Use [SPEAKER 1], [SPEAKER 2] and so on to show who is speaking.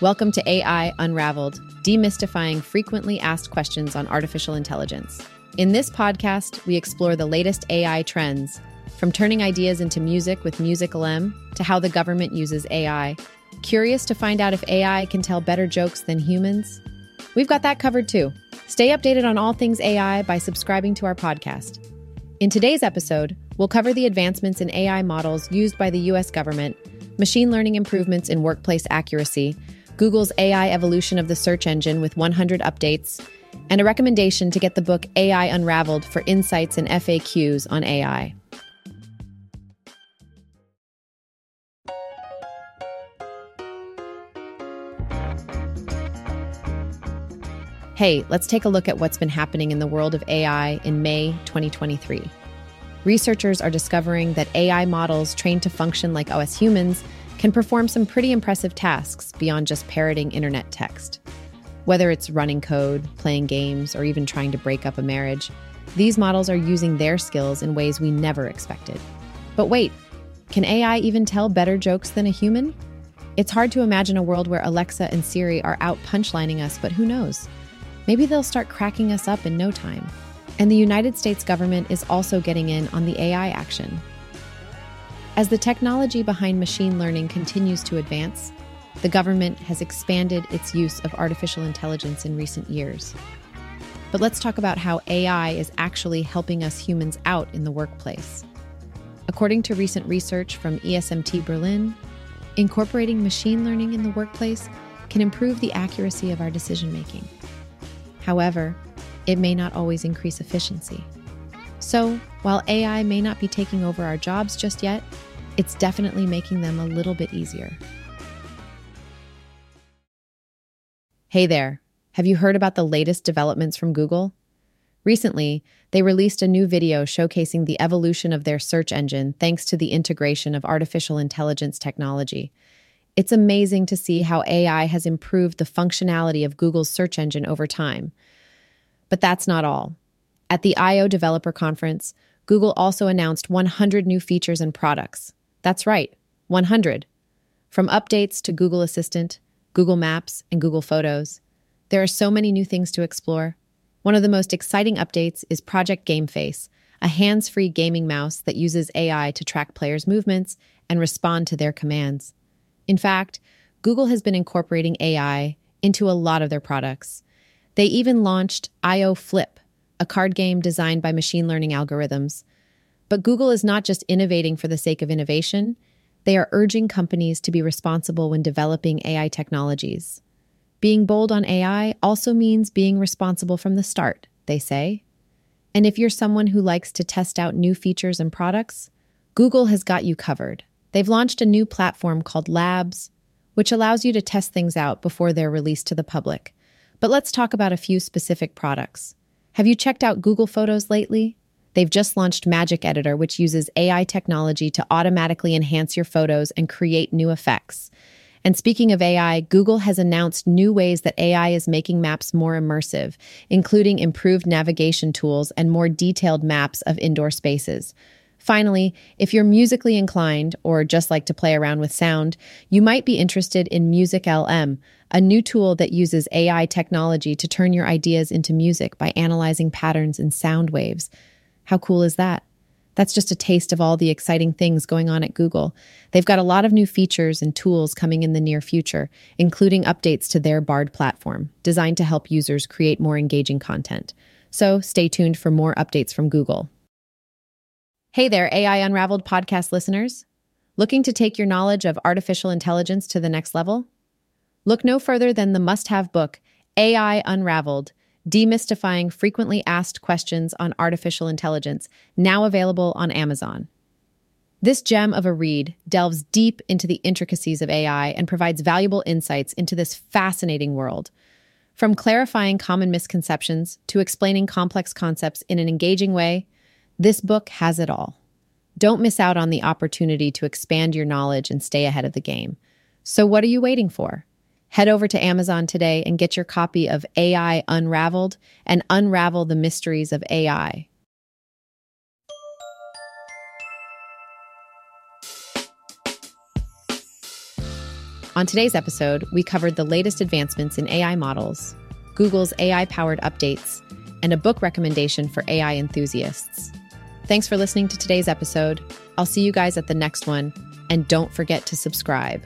[SPEAKER 1] Welcome to AI Unraveled, demystifying frequently asked questions on artificial intelligence. In this podcast, we explore the latest AI trends, from turning ideas into music with MusicLM to how the government uses AI. Curious to find out if AI can tell better jokes than humans? We've got that covered too. Stay updated on all things AI by subscribing to our podcast. In today's episode, we'll cover the advancements in AI models used by the US government, machine learning improvements in workplace accuracy, Google's AI evolution of the search engine with 100 updates, and a recommendation to get the book AI Unraveled for insights and FAQs on AI. Hey, let's take a look at what's been happening in the world of AI in May 2023. Researchers are discovering that AI models trained to function like us humans can perform some pretty impressive tasks beyond just parroting internet text. Whether it's running code, playing games, or even trying to break up a marriage, these models are using their skills in ways we never expected. But wait, can AI even tell better jokes than a human? It's hard to imagine a world where Alexa and Siri are out punchlining us, but who knows? Maybe they'll start cracking us up in no time. And the United States government is also getting in on the AI action. As the technology behind machine learning continues to advance, the government has expanded its use of artificial intelligence in recent years. But let's talk about how AI is actually helping us humans out in the workplace. According to recent research from ESMT Berlin, incorporating machine learning in the workplace can improve the accuracy of our decision making. However, it may not always increase efficiency. So, while AI may not be taking over our jobs just yet, it's definitely making them a little bit easier. Hey there, have you heard about the latest developments from Google? Recently, they released a new video showcasing the evolution of their search engine thanks to the integration of artificial intelligence technology. It's amazing to see how AI has improved the functionality of Google's search engine over time. But that's not all. At the I/O Developer Conference, Google also announced 100 new features and products. That's right, 100. From updates to Google Assistant, Google Maps, and Google Photos, there are so many new things to explore. One of the most exciting updates is Project GameFace, a hands free gaming mouse that uses AI to track players' movements and respond to their commands. In fact, Google has been incorporating AI into a lot of their products. They even launched IO Flip, a card game designed by machine learning algorithms. But Google is not just innovating for the sake of innovation, they are urging companies to be responsible when developing AI technologies. Being bold on AI also means being responsible from the start, they say. And if you're someone who likes to test out new features and products, Google has got you covered. They've launched a new platform called Labs, which allows you to test things out before they're released to the public. But let's talk about a few specific products. Have you checked out Google Photos lately? They've just launched Magic Editor, which uses AI technology to automatically enhance your photos and create new effects. And speaking of AI, Google has announced new ways that AI is making maps more immersive, including improved navigation tools and more detailed maps of indoor spaces. Finally, if you're musically inclined or just like to play around with sound, you might be interested in Music LM, a new tool that uses AI technology to turn your ideas into music by analyzing patterns in sound waves. How cool is that? That's just a taste of all the exciting things going on at Google. They've got a lot of new features and tools coming in the near future, including updates to their Bard platform, designed to help users create more engaging content. So stay tuned for more updates from Google. Hey there, AI Unraveled podcast listeners. Looking to take your knowledge of artificial intelligence to the next level? Look no further than the must have book, AI Unraveled Demystifying Frequently Asked Questions on Artificial Intelligence, now available on Amazon. This gem of a read delves deep into the intricacies of AI and provides valuable insights into this fascinating world. From clarifying common misconceptions to explaining complex concepts in an engaging way, this book has it all. Don't miss out on the opportunity to expand your knowledge and stay ahead of the game. So, what are you waiting for? Head over to Amazon today and get your copy of AI Unraveled and unravel the mysteries of AI. On today's episode, we covered the latest advancements in AI models, Google's AI powered updates, and a book recommendation for AI enthusiasts. Thanks for listening to today's episode. I'll see you guys at the next one, and don't forget to subscribe.